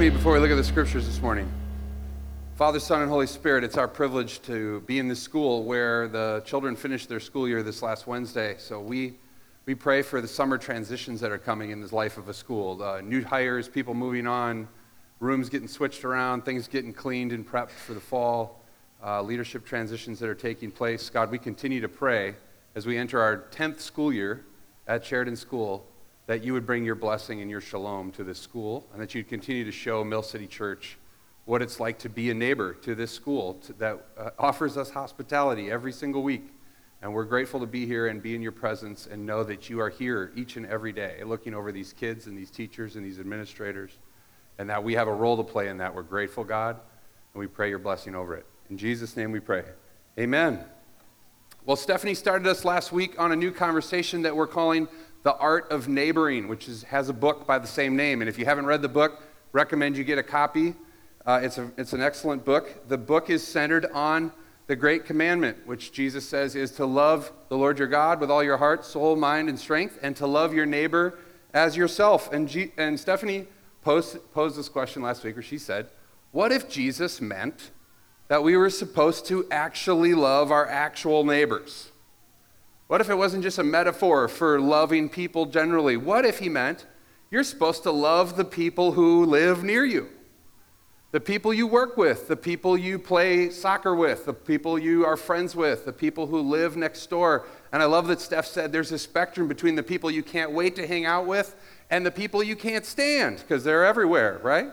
me before we look at the scriptures this morning? Father, Son, and Holy Spirit, it's our privilege to be in this school where the children finished their school year this last Wednesday. So we, we pray for the summer transitions that are coming in this life of a school. Uh, new hires, people moving on, rooms getting switched around, things getting cleaned and prepped for the fall, uh, leadership transitions that are taking place. God, we continue to pray as we enter our 10th school year at Sheridan School that you would bring your blessing and your shalom to this school, and that you'd continue to show Mill City Church what it's like to be a neighbor to this school to, that uh, offers us hospitality every single week. And we're grateful to be here and be in your presence and know that you are here each and every day looking over these kids and these teachers and these administrators, and that we have a role to play in that. We're grateful, God, and we pray your blessing over it. In Jesus' name we pray. Amen. Well, Stephanie started us last week on a new conversation that we're calling the Art of Neighboring, which is, has a book by the same name. And if you haven't read the book, recommend you get a copy. Uh, it's, a, it's an excellent book. The book is centered on the great commandment, which Jesus says is to love the Lord your God with all your heart, soul, mind, and strength, and to love your neighbor as yourself. And, G- and Stephanie posed, posed this question last week, where she said, What if Jesus meant that we were supposed to actually love our actual neighbors? What if it wasn't just a metaphor for loving people generally? What if he meant you're supposed to love the people who live near you? The people you work with, the people you play soccer with, the people you are friends with, the people who live next door. And I love that Steph said there's a spectrum between the people you can't wait to hang out with and the people you can't stand because they're everywhere, right?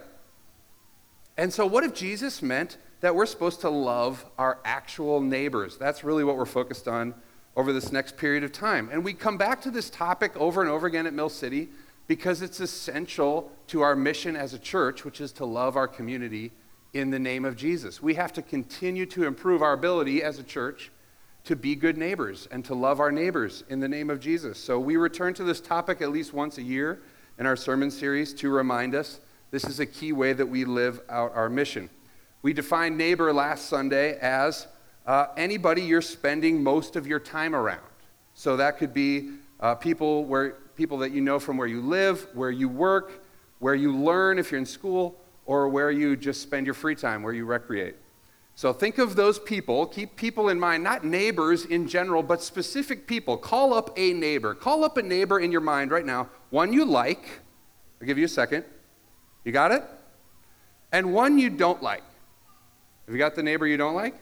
And so, what if Jesus meant that we're supposed to love our actual neighbors? That's really what we're focused on over this next period of time. And we come back to this topic over and over again at Mill City because it's essential to our mission as a church, which is to love our community in the name of Jesus. We have to continue to improve our ability as a church to be good neighbors and to love our neighbors in the name of Jesus. So we return to this topic at least once a year in our sermon series to remind us this is a key way that we live out our mission. We defined neighbor last Sunday as uh, anybody you're spending most of your time around. So that could be uh, people, where, people that you know from where you live, where you work, where you learn if you're in school, or where you just spend your free time, where you recreate. So think of those people, keep people in mind, not neighbors in general, but specific people. Call up a neighbor. Call up a neighbor in your mind right now, one you like. I'll give you a second. You got it? And one you don't like. Have you got the neighbor you don't like?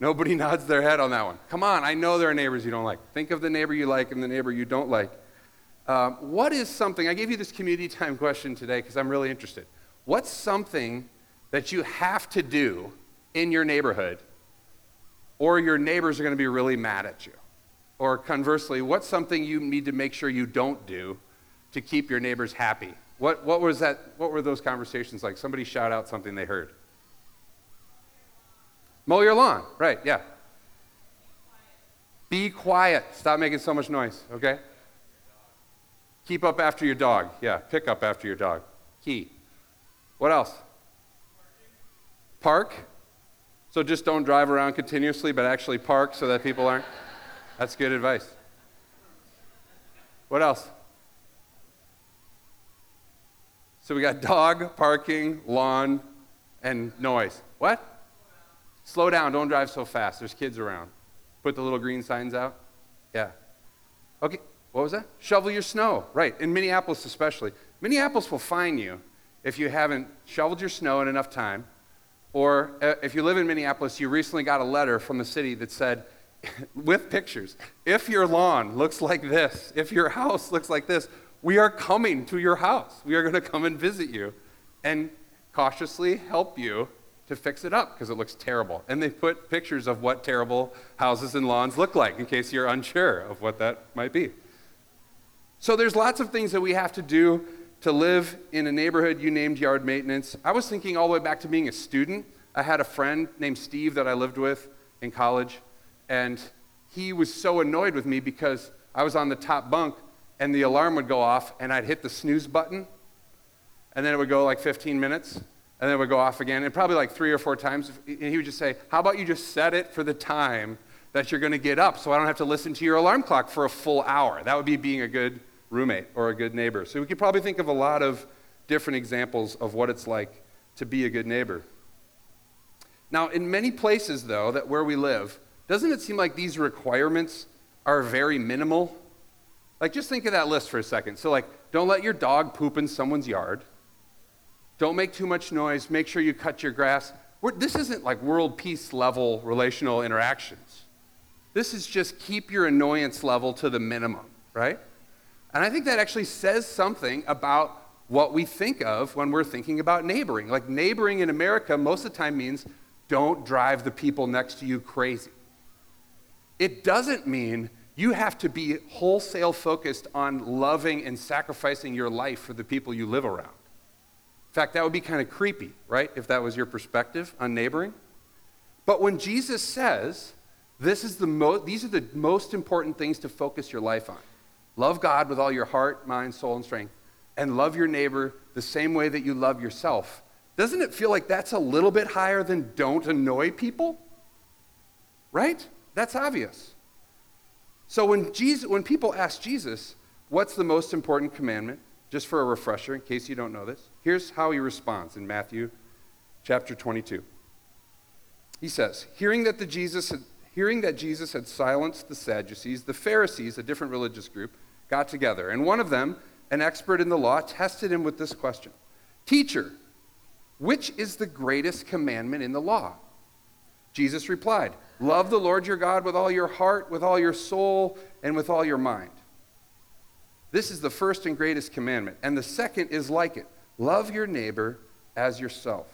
Nobody nods their head on that one. Come on, I know there are neighbors you don't like. Think of the neighbor you like and the neighbor you don't like. Um, what is something, I gave you this community time question today because I'm really interested. What's something that you have to do in your neighborhood or your neighbors are going to be really mad at you? Or conversely, what's something you need to make sure you don't do to keep your neighbors happy? What, what was that, what were those conversations like? Somebody shout out something they heard. Mow your lawn, right, yeah. Be quiet. Stop making so much noise, okay? Keep up after your dog. Yeah, pick up after your dog. Key. What else? Park. So just don't drive around continuously, but actually park so that people aren't. That's good advice. What else? So we got dog, parking, lawn, and noise. What? Slow down, don't drive so fast. There's kids around. Put the little green signs out. Yeah. Okay, what was that? Shovel your snow. Right, in Minneapolis especially. Minneapolis will fine you if you haven't shoveled your snow in enough time, or uh, if you live in Minneapolis, you recently got a letter from the city that said, with pictures, if your lawn looks like this, if your house looks like this, we are coming to your house. We are going to come and visit you and cautiously help you to fix it up because it looks terrible. And they put pictures of what terrible houses and lawns look like in case you're unsure of what that might be. So there's lots of things that we have to do to live in a neighborhood you named yard maintenance. I was thinking all the way back to being a student. I had a friend named Steve that I lived with in college, and he was so annoyed with me because I was on the top bunk and the alarm would go off and I'd hit the snooze button and then it would go like 15 minutes and then it would go off again, and probably like three or four times. And he would just say, How about you just set it for the time that you're going to get up so I don't have to listen to your alarm clock for a full hour? That would be being a good roommate or a good neighbor. So we could probably think of a lot of different examples of what it's like to be a good neighbor. Now, in many places, though, that where we live, doesn't it seem like these requirements are very minimal? Like, just think of that list for a second. So, like, don't let your dog poop in someone's yard. Don't make too much noise. Make sure you cut your grass. We're, this isn't like world peace level relational interactions. This is just keep your annoyance level to the minimum, right? And I think that actually says something about what we think of when we're thinking about neighboring. Like, neighboring in America most of the time means don't drive the people next to you crazy. It doesn't mean you have to be wholesale focused on loving and sacrificing your life for the people you live around. Fact, that would be kind of creepy, right? If that was your perspective on neighboring. But when Jesus says, this is the mo- these are the most important things to focus your life on love God with all your heart, mind, soul, and strength, and love your neighbor the same way that you love yourself. Doesn't it feel like that's a little bit higher than don't annoy people? Right? That's obvious. So when, Jesus, when people ask Jesus, what's the most important commandment? Just for a refresher, in case you don't know this, here's how he responds in Matthew chapter 22. He says, hearing that, the Jesus had, hearing that Jesus had silenced the Sadducees, the Pharisees, a different religious group, got together. And one of them, an expert in the law, tested him with this question Teacher, which is the greatest commandment in the law? Jesus replied, Love the Lord your God with all your heart, with all your soul, and with all your mind. This is the first and greatest commandment. And the second is like it love your neighbor as yourself.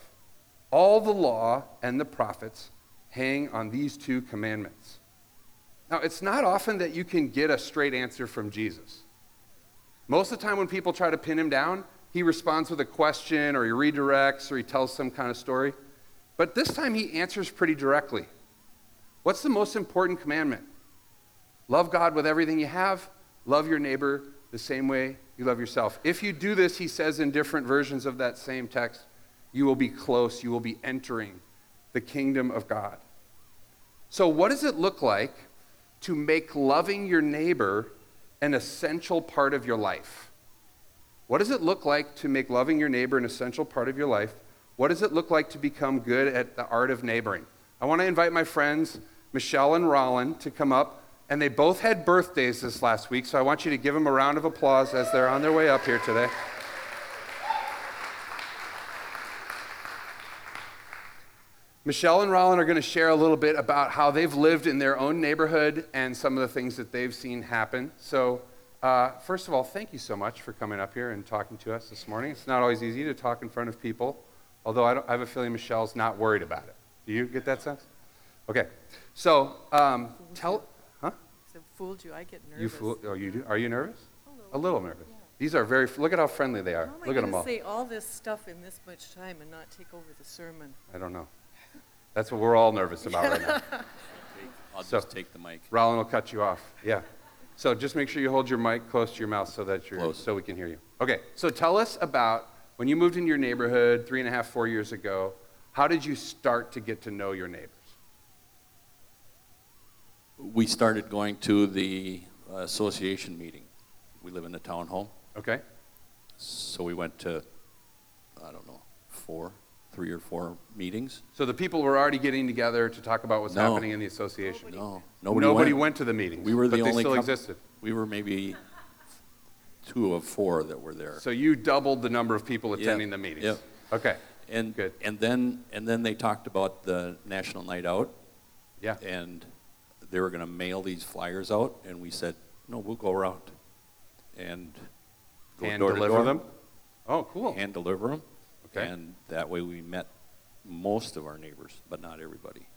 All the law and the prophets hang on these two commandments. Now, it's not often that you can get a straight answer from Jesus. Most of the time, when people try to pin him down, he responds with a question or he redirects or he tells some kind of story. But this time, he answers pretty directly. What's the most important commandment? Love God with everything you have, love your neighbor the same way you love yourself. If you do this, he says in different versions of that same text, you will be close, you will be entering the kingdom of God. So, what does it look like to make loving your neighbor an essential part of your life? What does it look like to make loving your neighbor an essential part of your life? What does it look like to become good at the art of neighboring? I want to invite my friends, Michelle and Rollin, to come up and they both had birthdays this last week, so I want you to give them a round of applause as they're on their way up here today. Michelle and Rollin are going to share a little bit about how they've lived in their own neighborhood and some of the things that they've seen happen. So, uh, first of all, thank you so much for coming up here and talking to us this morning. It's not always easy to talk in front of people, although I, I have a feeling Michelle's not worried about it. Do you get that sense? Okay. So, um, tell fooled you. I get nervous. You fool? Oh, you do? Are you nervous? A little, a little nervous. Yeah. These are very. Look at how friendly they are. How am look I at them all. say all this stuff in this much time and not take over the sermon? I don't know. That's what we're all nervous about right now. I'll so, just take the mic. Rollin will cut you off. Yeah. So just make sure you hold your mic close to your mouth so that you're close. so we can hear you. Okay. So tell us about when you moved into your neighborhood three and a half, four years ago. How did you start to get to know your neighbors? We started going to the association meeting. We live in a townhome. Okay. So we went to, I don't know, four, three or four meetings. So the people were already getting together to talk about what's no. happening in the association. No, nobody, nobody went. went. to the meetings. We were the but only. They still existed. We were maybe two of four that were there. So you doubled the number of people attending the meetings. Yep. Okay. And good. And then and then they talked about the national night out. Yeah. And they were going to mail these flyers out, and we said, no, we'll go around and go hand door deliver door, them. Oh, cool. Hand deliver them. Okay. And that way we met most of our neighbors, but not everybody.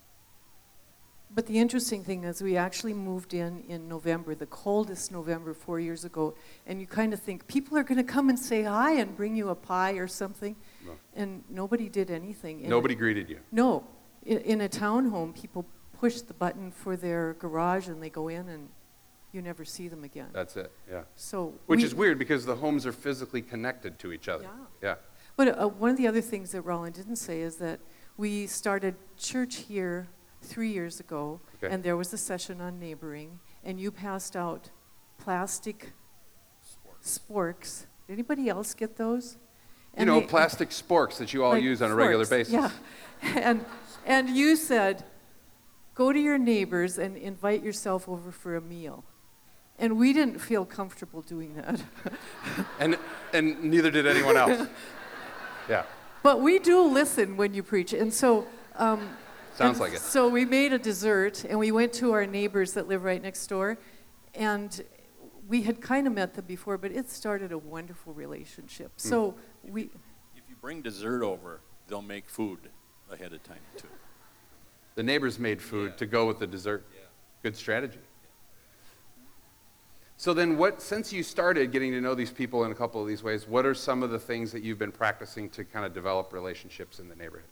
But the interesting thing is, we actually moved in in November, the coldest November four years ago, and you kind of think people are going to come and say hi and bring you a pie or something, no. and nobody did anything. Nobody greeted you. No, in, in a townhome, people push the button for their garage and they go in and you never see them again. That's it, yeah. So Which we, is weird because the homes are physically connected to each other. Yeah. Yeah. But uh, one of the other things that Rollin didn't say is that we started church here three years ago, okay. and there was a session on neighboring, and you passed out plastic sporks. sporks. Did anybody else get those? You And know, they- plastic sporks that you all like use on a regular forks, basis. Yeah. And, and you said, go to your neighbors and invite yourself over for a meal. And we didn't feel comfortable doing that. And, and neither did anyone else. Yeah, But we do listen when you preach. And so. Um, sounds and like it. So we made a dessert and we went to our neighbors that live right next door. And we had kind of met them before, but it started a wonderful relationship. Hmm. So we. If you bring dessert over, they'll make food ahead of time too. The neighbors made food Yeah. to go with the dessert. Yeah. Good strategy. So then what since you started getting to know these people in a couple of these ways, what are some of the things that you've been practicing to kind of develop relationships in the neighborhood?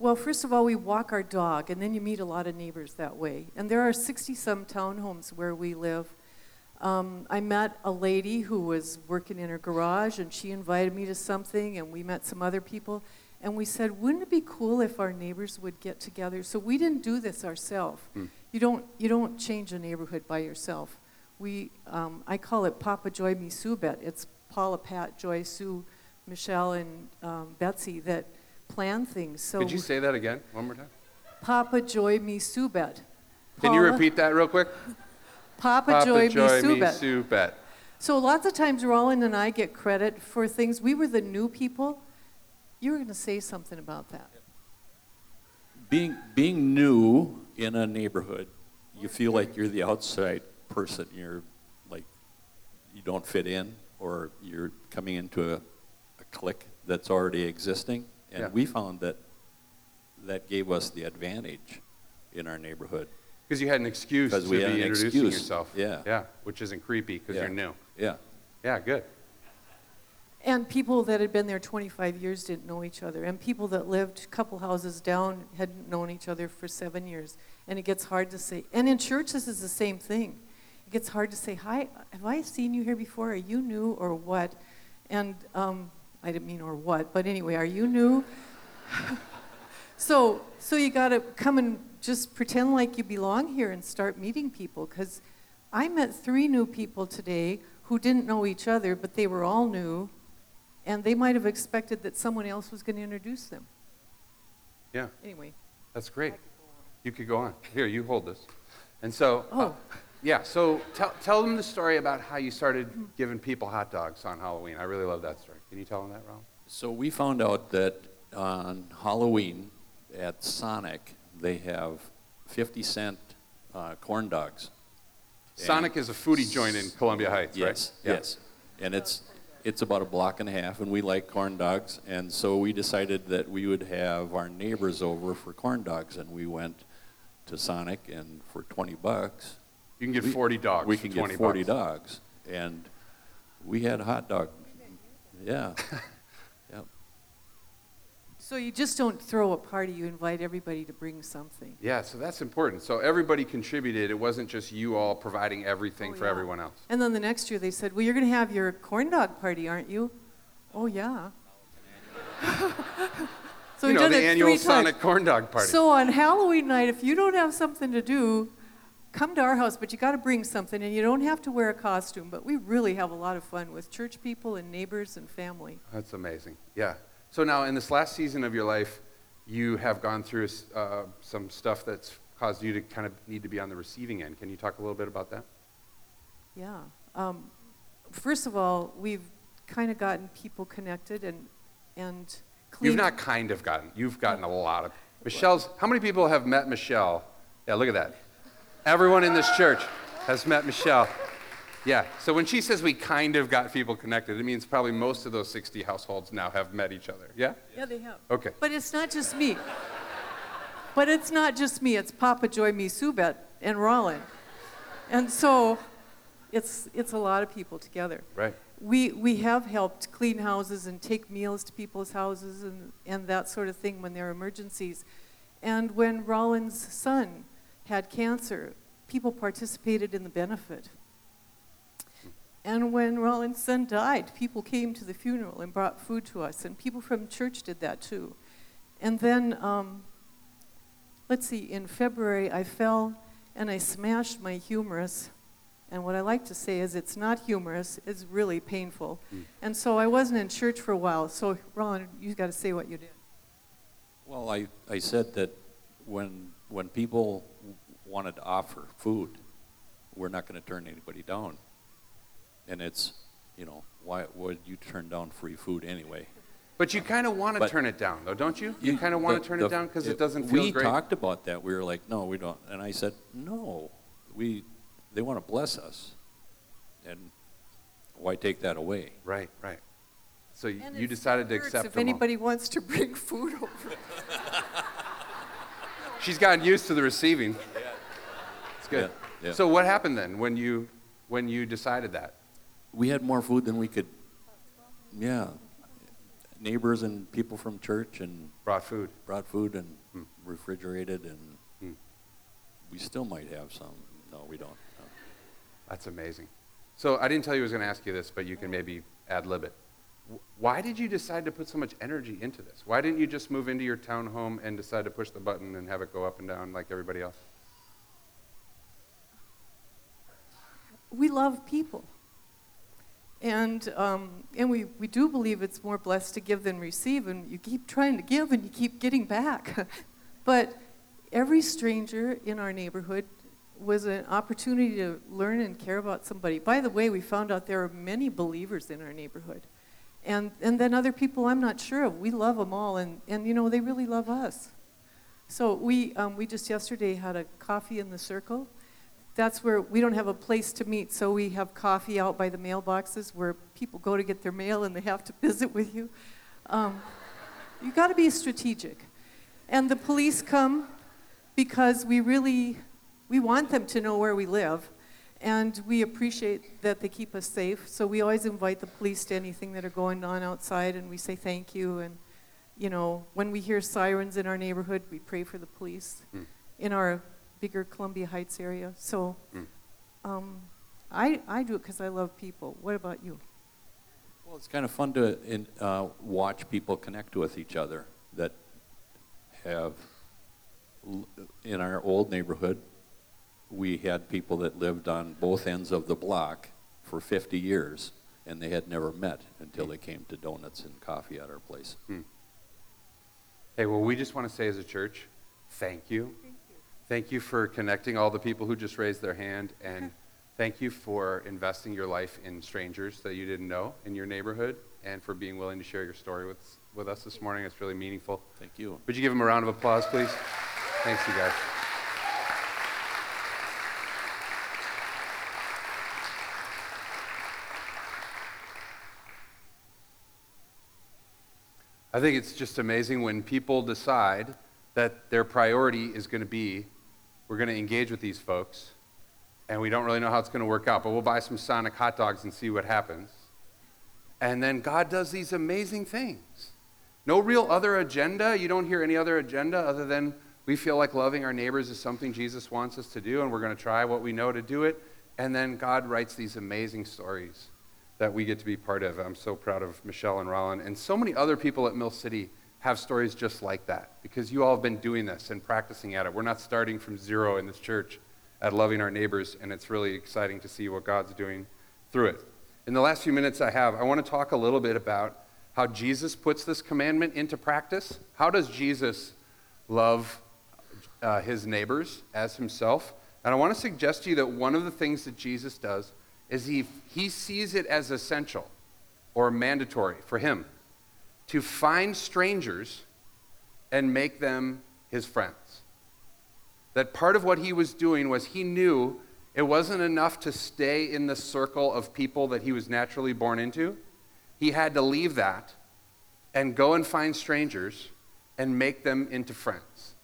Well, first of all, we walk our dog, and then you meet a lot of neighbors that way. And there are 60 some townhomes where we live. Um, I met a lady who was working in her garage, and she invited me to something, and we met some other people. And we said, wouldn't it be cool if our neighbors would get together? So we didn't do this ourselves. You, don't, you don't change a neighborhood by yourself. We, um, I call it Papa Joy Me Sue Bet. It's Paula, Pat, Joy, Sue, Michelle, and um, Betsy that plan things. So Could you say that again one more time? Papa Joy Me Sue Subet. Can you repeat that real quick? Papa, Joy, Joy Me. Sue Bet. So lots of times Rollin and I get credit for things. We were the new people. You were going to say something about that. Being, being new in a neighborhood, you feel like you're the outside person. You're like, you don't fit in, or you're coming into a, a clique that's already existing. And Yeah. we found that that gave us the advantage in our neighborhood. Because you had an excuse to 'Cause we be an introducing excuse. yourself. Yeah. Yeah, which isn't creepy because Yeah. you're new. Yeah. Yeah, good. And people that had been there 25 years didn't know each other. And people that lived a couple houses down hadn't known each other for seven years. And it gets hard to say. And in church, this is the same thing. It gets hard to say, Hi, have I seen you here before? Are you new or what? And um, I didn't mean or what, but anyway, are you new? so, so you got to come and just pretend like you belong here and start meeting people. Because I met three new people today who didn't know each other, but they were all new and they might have expected that someone else was going to introduce them. Yeah, Anyway. that's great. You could go on. Here, you hold this. And so, uh, Oh. yeah, so tell, tell them the story about how you started giving people hot dogs on Halloween. I really love that story. Can you tell them that, Ron? So we found out that on Halloween at Sonic, they have 50 cent uh, corn dogs. Sonic is a foodie joint in Columbia Heights, right? Yes, Yeah. yes. And it's, it's about a block and a half, and we like corn dogs. And so we decided that we would have our neighbors over for corn dogs, and we went to Sonic, and for 20 bucks, You can get we- 40 dogs we for can 20 get 40 bucks. dogs. And we had hot dog. Yeah. So you just don't throw a party, you invite everybody to bring something. Yeah, so that's important. So everybody contributed. It wasn't just you all providing everything Oh, for yeah. everyone else. And then the next year they said, Well, you're going to have your corn dog party, aren't you? Oh, yeah. so you know, the it annual Sonic corn dog party. So on Halloween night, if you don't have something to do, come to our house, but you got to bring something, and you don't have to wear a costume. But we really have a lot of fun with church people and neighbors and family. That's amazing. Yeah. So now, in this last season of your life, you have gone through uh, some stuff that's caused you to kind of need to be on the receiving end. Can you talk a little bit about that? Yeah. Um, first of all, we've kind of gotten people connected and and clean. You've not kind of gotten. You've gotten a lot of. Michelle's. How many people have met Michelle? Yeah, look at that. Everyone in this church has met Michelle. Yeah. So when she says we kind of got people connected, it means probably most of those 60 households now have met each other. Yeah. Yeah, they have. Okay. But it's not just me. but it's not just me. It's Papa Joy, me, Subet, and Rollin. And so, it's it's a lot of people together. Right. We we have helped clean houses and take meals to people's houses and and that sort of thing when there are emergencies. And when Rollin's son had cancer, people participated in the benefit. And when Rollin's son died, people came to the funeral and brought food to us, and people from church did that too. And then, um, let's see, in February, I fell and I smashed my humerus, And what I like to say is it's not humorous, it's really painful. And so I wasn't in church for a while. So, Ron, you've got to say what you did. Well, I, I said that when, when people wanted to offer food, we're not going to turn anybody down. And it's, you know, why would you turn down free food anyway? But you kind of want to But- turn it down, though, don't you? You kind of want The- to turn the- it down because it doesn't feel we great. talked about that. We were like, no, we don't. And I said, no, we, they want to bless us. And why take that away? Right, right. So you, And you it's decided to works accept If them all. anybody wants to bring food over. She's gotten used to the receiving. It's good. Yeah, yeah. So what happened then when you when you decided that? We had more food than we could, yeah. Neighbors and people from church and Brought food. brought food and Hmm. refrigerated and Hmm. we still might have some. No, we don't. No. That's amazing. So I didn't tell you I was going to ask you this, but you can maybe ad lib it. Why did you decide to put so much energy into this? Why didn't you just move into your townhome and decide to push the button and have it go up and down like everybody else? we love people. And, um, and we, we do believe it's more blessed to give than receive, and you keep trying to give and you keep getting back. but every stranger in our neighborhood was an opportunity to learn and care about somebody. By the way, we found out there are many believers in our neighborhood. And, and then other people I'm not sure of. We love them all, and, and you know, they really love us. So we, um, we just yesterday had a coffee in the circle. That's where we don't have a place to meet, so we have coffee out by the mailboxes where people go to get their mail and they have to visit with you. Um, you got to be strategic. And the police come because we really we want them to know where we live and we appreciate that they keep us safe so we always invite the police to anything that are going on outside and we say thank you and you know when we hear sirens in our neighborhood we pray for the police Hmm. in our bigger columbia heights area so Hmm. um, I, I do it because i love people what about you Well, it's kind of fun to in, uh, watch people connect with each other that have, in our old neighborhood, we had people that lived on both ends of the block for 50 years, and they had never met until they came to donuts and coffee at our place. Hey, well, we just want to say as a church, thank you. Thank you for connecting all the people who just raised their hand, and thank you for investing your life in strangers that you didn't know in your neighborhood, and for being willing to share your story with, with us this morning. It's really meaningful. Thank you. Would you give them a round of applause, please? Thanks, you guys. I think it's just amazing when people decide that their priority is going to be we're going to engage with these folks, and we don't really know how it's going to work out, but we'll buy some Sonic hot dogs and see what happens. And then God does these amazing things. No real other agenda. You don't hear any other agenda other than we feel like loving our neighbors is something Jesus wants us to do, and we're going to try what we know to do it. And then God writes these amazing stories that we get to be part of. I'm so proud of Michelle and Rollin. And so many other people at Mill City have stories just like that because you all have been doing this and practicing at it. We're not starting from zero in this church at loving our neighbors, and it's really exciting to see what God's doing through it. In the last few minutes I have, I want to talk a little bit about how Jesus puts this commandment into practice. How does Jesus love uh, his neighbors as himself? And I want to suggest to you that one of the things that Jesus does is he, he sees it as essential or mandatory for him to find strangers and make them his friends. That part of what he was doing was he knew it wasn't enough to stay in the circle of people that he was naturally born into. He had to leave that and go and find strangers and make them into friends.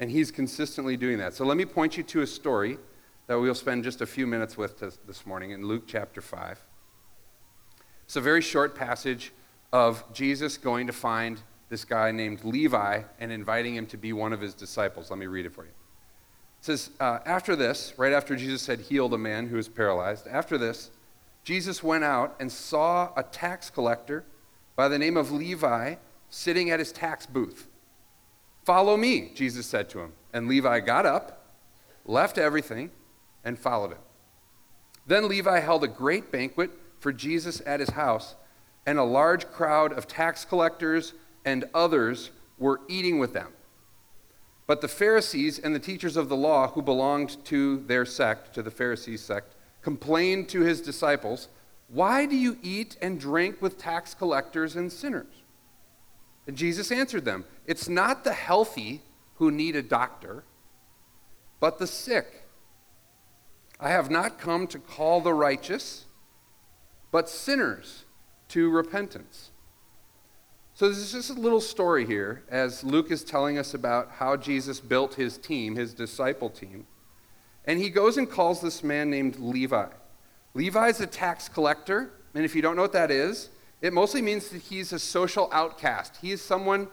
And he's consistently doing that. So let me point you to a story that we'll spend just a few minutes with this, morning in Luke chapter 5. It's a very short passage of Jesus going to find this guy named Levi and inviting him to be one of his disciples. Let me read it for you. It says, uh, After this, right after Jesus had healed a man who was paralyzed, after this, Jesus went out and saw a tax collector by the name of Levi sitting at his tax booth. Follow me, Jesus said to him. And Levi got up, left everything, and followed him. Then Levi held a great banquet for Jesus at his house, and a large crowd of tax collectors and others were eating with them. But the Pharisees and the teachers of the law who belonged to their sect, to the Pharisees' sect, complained to his disciples, Why do you eat and drink with tax collectors and sinners? And Jesus answered them, It's not the healthy who need a doctor, but the sick. I have not come to call the righteous, but sinners to repentance. So, this is just a little story here as Luke is telling us about how Jesus built his team, his disciple team. And he goes and calls this man named Levi. Levi is a tax collector, and if you don't know what that is, it mostly means that he's a social outcast. He is someone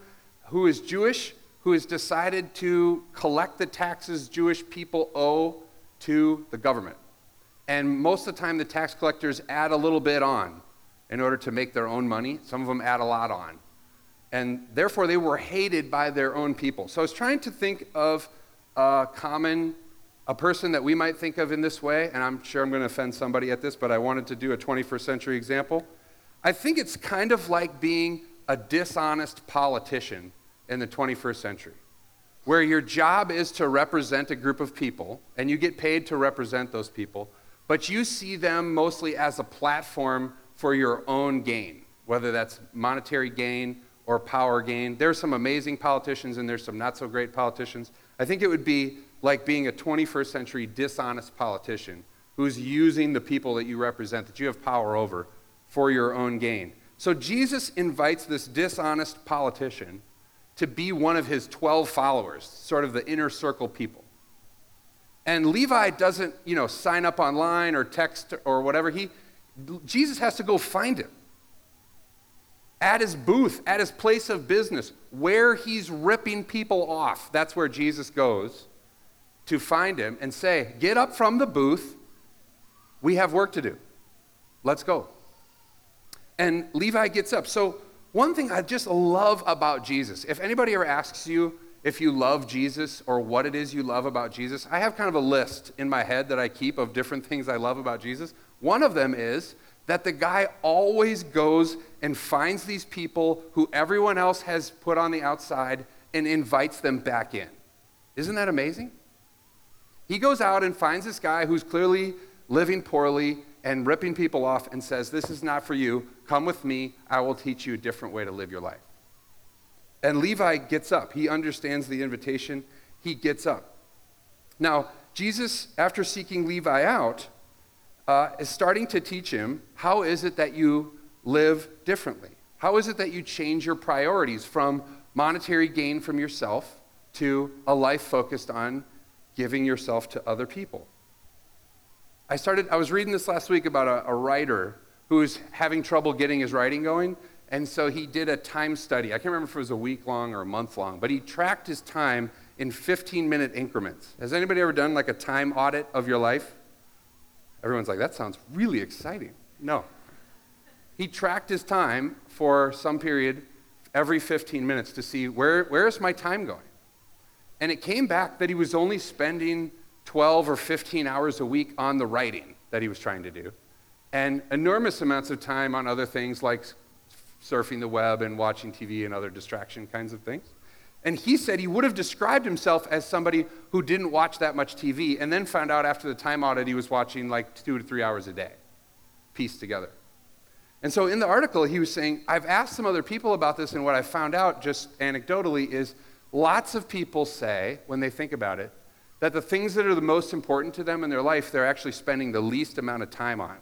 who is Jewish, who has decided to collect the taxes Jewish people owe to the government. And most of the time, the tax collectors add a little bit on in order to make their own money. Some of them add a lot on. And therefore, they were hated by their own people. So I was trying to think of a common, a person that we might think of in this way, and I'm sure I'm going to offend somebody at this, but I wanted to do a 21st century example. I think it's kind of like being a dishonest politician in the 21st century, where your job is to represent a group of people, and you get paid to represent those people, but you see them mostly as a platform for your own gain, whether that's monetary gain or power gain. There's some amazing politicians and there's some not so great politicians. I think it would be like being a 21st century dishonest politician who's using the people that you represent, that you have power over, for your own gain. So Jesus invites this dishonest politician to be one of his 12 followers, sort of the inner circle people. And Levi doesn't, you know, sign up online or text or whatever. He, Jesus has to go find him at his booth, at his place of business, where he's ripping people off. That's where Jesus goes to find him and say, Get up from the booth. We have work to do. Let's go. And Levi gets up. So one thing I just love about Jesus, if anybody ever asks you if you love Jesus or what it is you love about Jesus, I have kind of a list in my head that I keep of different things I love about Jesus. One of them is that the guy always goes and finds these people who everyone else has put on the outside and invites them back in. Isn't that amazing? He goes out and finds this guy who's clearly living poorly and ripping people off and says, This is not for you. Come with me. I will teach you a different way to live your life. And Levi gets up. He understands the invitation. He gets up. Now, Jesus, after seeking Levi out, uh, is starting to teach him how is it that you live differently? How is it that you change your priorities from monetary gain from yourself to a life focused on giving yourself to other people? I started, I was reading this last week about a, a writer who was having trouble getting his writing going. And so he did a time study. I can't remember if it was a week long or a month long, but he tracked his time in 15 minute increments. Has anybody ever done like a time audit of your life? Everyone's like, that sounds really exciting. No. He tracked his time for some period every 15 minutes to see where, where is my time going? And it came back that he was only spending 12 or 15 hours a week on the writing that he was trying to do, and enormous amounts of time on other things like surfing the web and watching TV and other distraction kinds of things. And he said he would have described himself as somebody who didn't watch that much TV and then found out after the time audit he was watching like two to three hours a day, pieced together. And so in the article, he was saying, I've asked some other people about this, and what I found out just anecdotally is lots of people say, when they think about it, that the things that are the most important to them in their life, they're actually spending the least amount of time on.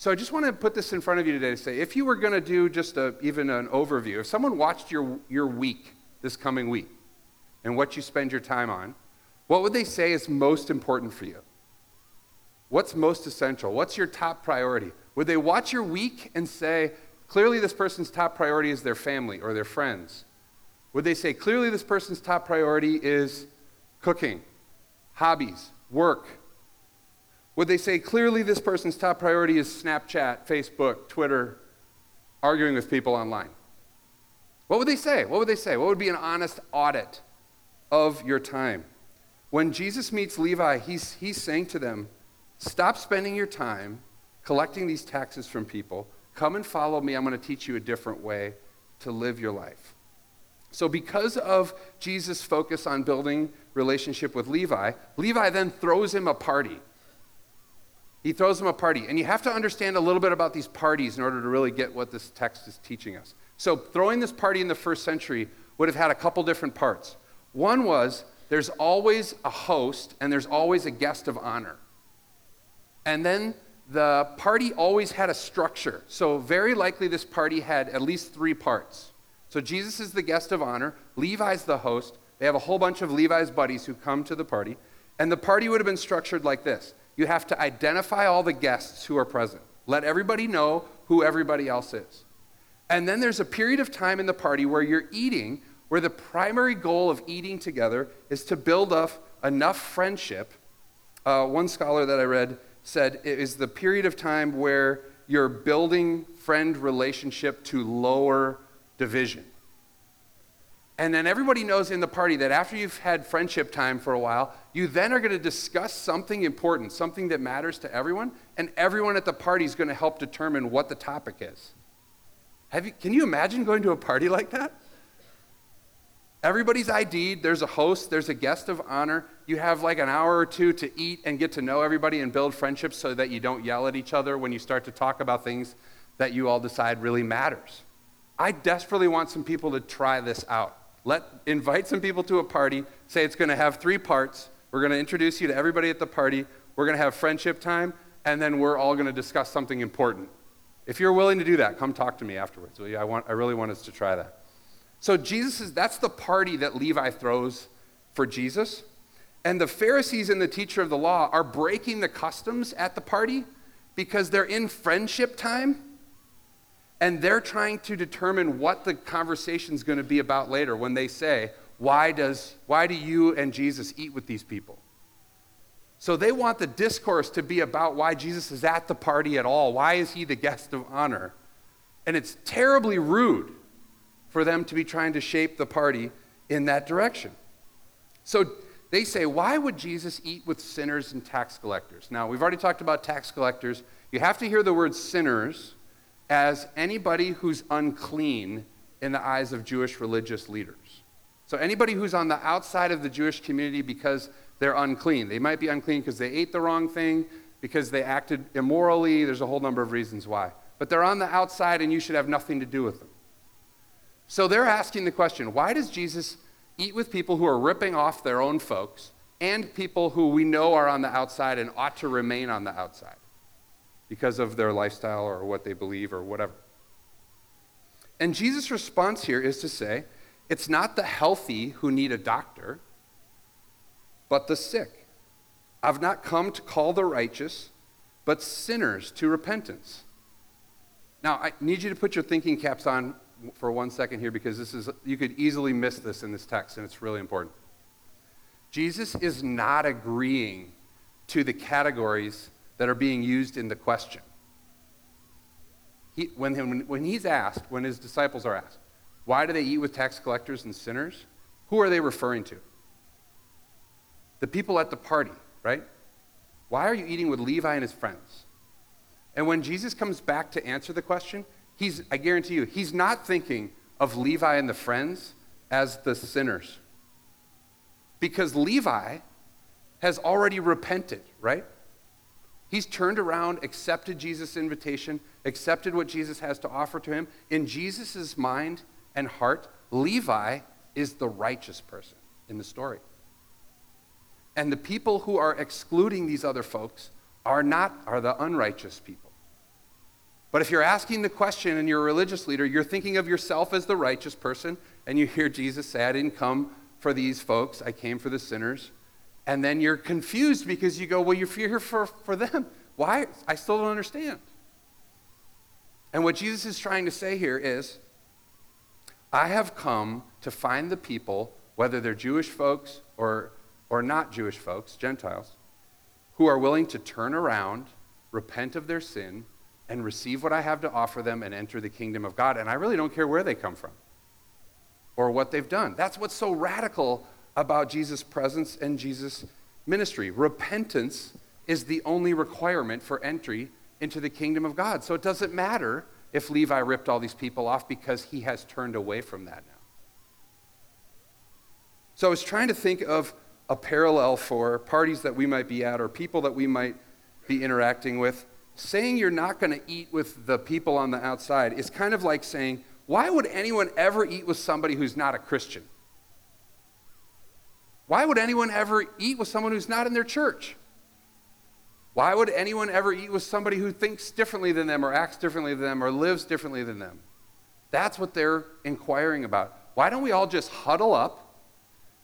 So I just want to put this in front of you today to say if you were going to do just a, even an overview, if someone watched your, your week this coming week and what you spend your time on, what would they say is most important for you? What's most essential? What's your top priority? Would they watch your week and say, clearly this person's top priority is their family or their friends would they say, clearly, this person's top priority is cooking, hobbies, work? Would they say, clearly, this person's top priority is Snapchat, Facebook, Twitter, arguing with people online? What would they say? What would they say? What would be an honest audit of your time? When Jesus meets Levi, he's, he's saying to them, Stop spending your time collecting these taxes from people. Come and follow me. I'm going to teach you a different way to live your life. So, because of Jesus' focus on building relationship with Levi, Levi then throws him a party. He throws him a party. And you have to understand a little bit about these parties in order to really get what this text is teaching us. So, throwing this party in the first century would have had a couple different parts. One was there's always a host and there's always a guest of honor. And then the party always had a structure. So, very likely, this party had at least three parts. So, Jesus is the guest of honor, Levi's the host. They have a whole bunch of Levi's buddies who come to the party. And the party would have been structured like this you have to identify all the guests who are present, let everybody know who everybody else is. And then there's a period of time in the party where you're eating, where the primary goal of eating together is to build up enough friendship. Uh, one scholar that I read said it is the period of time where you're building friend relationship to lower division. And then everybody knows in the party that after you've had friendship time for a while, you then are going to discuss something important, something that matters to everyone, and everyone at the party is going to help determine what the topic is. You, can you imagine going to a party like that? Everybody's ID'd, there's a host, there's a guest of honor. You have like an hour or two to eat and get to know everybody and build friendships so that you don't yell at each other when you start to talk about things that you all decide really matters. I desperately want some people to try this out. Let invite some people to a party, say it's going to have three parts. We're going to introduce you to everybody at the party. We're going to have friendship time, and then we're all going to discuss something important. If you're willing to do that, come talk to me afterwards. I, want, I really want us to try that. So Jesus is that's the party that Levi throws for Jesus. And the Pharisees and the teacher of the law are breaking the customs at the party because they're in friendship time and they're trying to determine what the conversation is going to be about later when they say, why, does, why do you and Jesus eat with these people? So they want the discourse to be about why Jesus is at the party at all. Why is he the guest of honor? And it's terribly rude for them to be trying to shape the party in that direction. So they say, why would Jesus eat with sinners and tax collectors? Now, we've already talked about tax collectors. You have to hear the word sinners as anybody who's unclean in the eyes of Jewish religious leaders. So, anybody who's on the outside of the Jewish community because they're unclean. They might be unclean because they ate the wrong thing, because they acted immorally. There's a whole number of reasons why. But they're on the outside, and you should have nothing to do with them. So they're asking the question why does Jesus eat with people who are ripping off their own folks and people who we know are on the outside and ought to remain on the outside because of their lifestyle or what they believe or whatever? And Jesus' response here is to say, it's not the healthy who need a doctor, but the sick. I've not come to call the righteous, but sinners to repentance. Now, I need you to put your thinking caps on for one second here because this is you could easily miss this in this text and it's really important. Jesus is not agreeing to the categories that are being used in the question. He, when, when he's asked, when his disciples are asked, why do they eat with tax collectors and sinners? Who are they referring to? The people at the party, right? Why are you eating with Levi and his friends? And when Jesus comes back to answer the question, he's, I guarantee you, he's not thinking of Levi and the friends as the sinners. Because Levi has already repented, right? He's turned around, accepted Jesus' invitation, accepted what Jesus has to offer to him. In Jesus' mind and heart, Levi is the righteous person in the story. And the people who are excluding these other folks are not are the unrighteous people. But if you're asking the question and you're a religious leader, you're thinking of yourself as the righteous person, and you hear Jesus say, I didn't come for these folks, I came for the sinners. And then you're confused because you go, Well, you're here for, for them. Why? I still don't understand. And what Jesus is trying to say here is, I have come to find the people, whether they're Jewish folks or, or not Jewish folks, Gentiles, who are willing to turn around, repent of their sin, and receive what I have to offer them and enter the kingdom of God. And I really don't care where they come from or what they've done. That's what's so radical about Jesus' presence and Jesus' ministry. Repentance is the only requirement for entry into the kingdom of God. So it doesn't matter if Levi ripped all these people off because he has turned away from that now. So I was trying to think of a parallel for parties that we might be at or people that we might be interacting with. Saying you're not going to eat with the people on the outside is kind of like saying, why would anyone ever eat with somebody who's not a Christian? Why would anyone ever eat with someone who's not in their church? Why would anyone ever eat with somebody who thinks differently than them or acts differently than them or lives differently than them? That's what they're inquiring about. Why don't we all just huddle up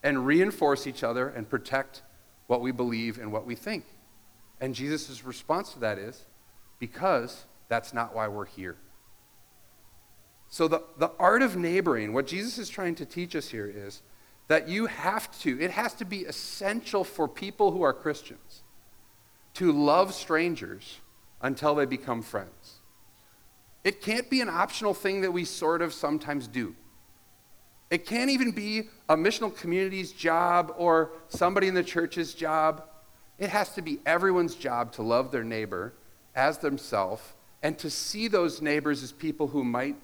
and reinforce each other and protect what we believe and what we think? And Jesus' response to that is because that's not why we're here. So, the, the art of neighboring, what Jesus is trying to teach us here is that you have to, it has to be essential for people who are Christians to love strangers until they become friends. It can't be an optional thing that we sort of sometimes do. It can't even be a missional community's job or somebody in the church's job. It has to be everyone's job to love their neighbor as themselves and to see those neighbors as people who might,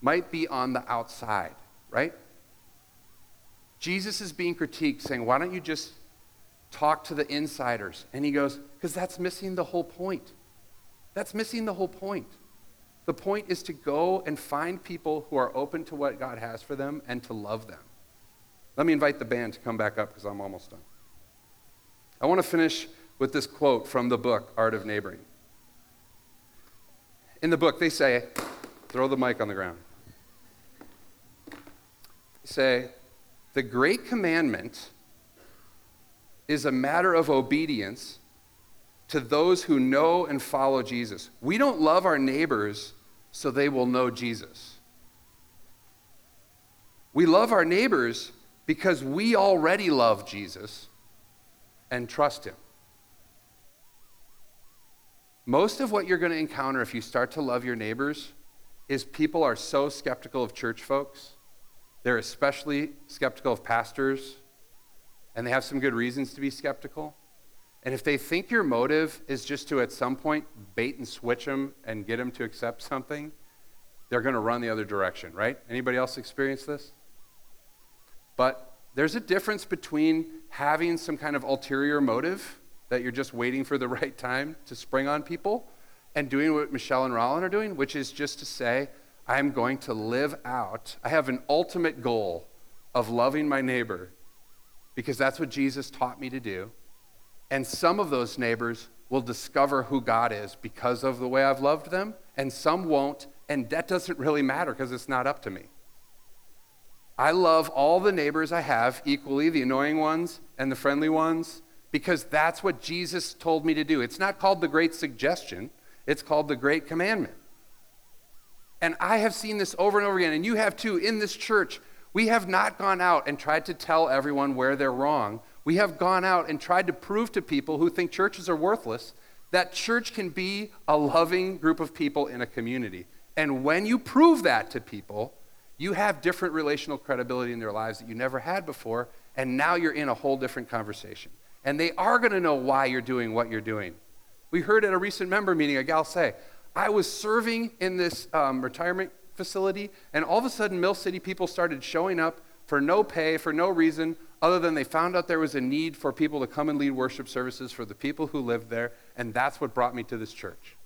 might be on the outside, right? Jesus is being critiqued, saying, Why don't you just talk to the insiders? And he goes, Because that's missing the whole point. That's missing the whole point. The point is to go and find people who are open to what God has for them and to love them. Let me invite the band to come back up because I'm almost done. I want to finish with this quote from the book, Art of Neighboring. In the book, they say, throw the mic on the ground. They say, the great commandment is a matter of obedience to those who know and follow Jesus. We don't love our neighbors so they will know Jesus. We love our neighbors because we already love Jesus and trust him. Most of what you're going to encounter if you start to love your neighbors is people are so skeptical of church folks. They're especially skeptical of pastors, and they have some good reasons to be skeptical. And if they think your motive is just to, at some point, bait and switch them and get them to accept something, they're going to run the other direction, right? Anybody else experience this? But there's a difference between having some kind of ulterior motive that you're just waiting for the right time to spring on people and doing what Michelle and Rollin are doing, which is just to say, I'm going to live out, I have an ultimate goal of loving my neighbor because that's what Jesus taught me to do. And some of those neighbors will discover who God is because of the way I've loved them, and some won't, and that doesn't really matter because it's not up to me. I love all the neighbors I have equally, the annoying ones and the friendly ones, because that's what Jesus told me to do. It's not called the Great Suggestion, it's called the Great Commandment. And I have seen this over and over again, and you have too in this church. We have not gone out and tried to tell everyone where they're wrong. We have gone out and tried to prove to people who think churches are worthless that church can be a loving group of people in a community. And when you prove that to people, you have different relational credibility in their lives that you never had before, and now you're in a whole different conversation. And they are going to know why you're doing what you're doing. We heard at a recent member meeting a gal say, I was serving in this um, retirement facility, and all of a sudden, Mill City people started showing up for no pay, for no reason, other than they found out there was a need for people to come and lead worship services for the people who lived there, and that's what brought me to this church.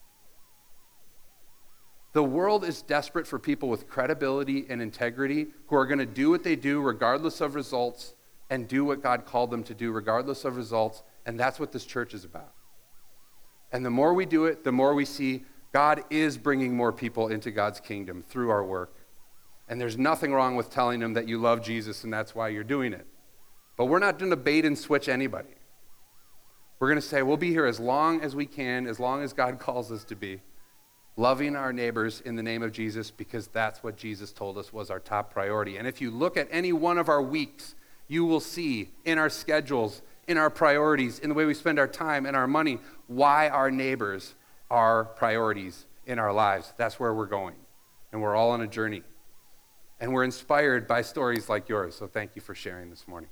The world is desperate for people with credibility and integrity who are going to do what they do regardless of results and do what God called them to do regardless of results, and that's what this church is about. And the more we do it, the more we see God is bringing more people into God's kingdom through our work. And there's nothing wrong with telling them that you love Jesus and that's why you're doing it. But we're not going to bait and switch anybody. We're going to say, we'll be here as long as we can, as long as God calls us to be, loving our neighbors in the name of Jesus because that's what Jesus told us was our top priority. And if you look at any one of our weeks, you will see in our schedules, in our priorities, in the way we spend our time and our money, why our neighbors our priorities in our lives. That's where we're going. And we're all on a journey. And we're inspired by stories like yours. So thank you for sharing this morning.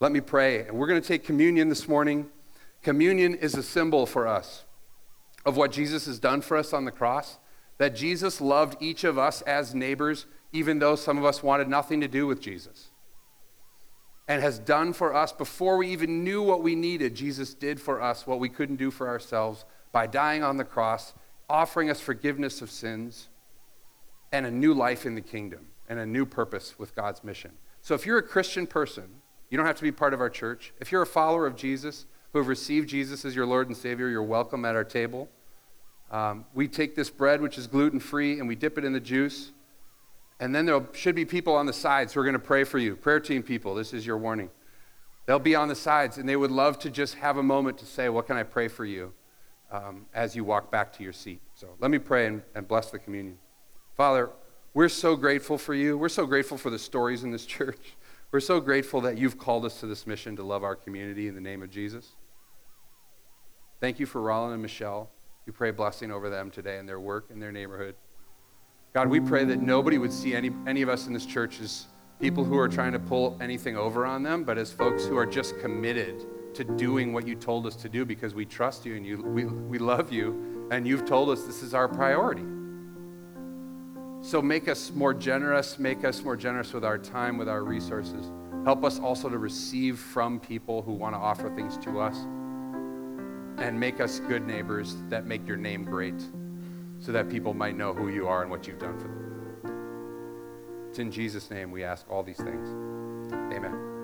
Let me pray. And we're going to take communion this morning. Communion is a symbol for us of what Jesus has done for us on the cross, that Jesus loved each of us as neighbors, even though some of us wanted nothing to do with Jesus. And has done for us before we even knew what we needed. Jesus did for us what we couldn't do for ourselves by dying on the cross, offering us forgiveness of sins and a new life in the kingdom and a new purpose with God's mission. So if you're a Christian person, you don't have to be part of our church. If you're a follower of Jesus, who have received Jesus as your Lord and Savior, you're welcome at our table. Um, we take this bread, which is gluten free, and we dip it in the juice. And then there should be people on the sides who are going to pray for you. Prayer team people, this is your warning. They'll be on the sides, and they would love to just have a moment to say, What can I pray for you um, as you walk back to your seat? So let me pray and, and bless the communion. Father, we're so grateful for you. We're so grateful for the stories in this church. We're so grateful that you've called us to this mission to love our community in the name of Jesus. Thank you for Rollin and Michelle. We pray blessing over them today and their work in their neighborhood. God, we pray that nobody would see any, any of us in this church as people who are trying to pull anything over on them, but as folks who are just committed to doing what you told us to do because we trust you and you, we, we love you, and you've told us this is our priority. So make us more generous, make us more generous with our time, with our resources. Help us also to receive from people who want to offer things to us and make us good neighbors that make your name great so that people might know who you are and what you've done for them. It's in Jesus' name we ask all these things. Amen.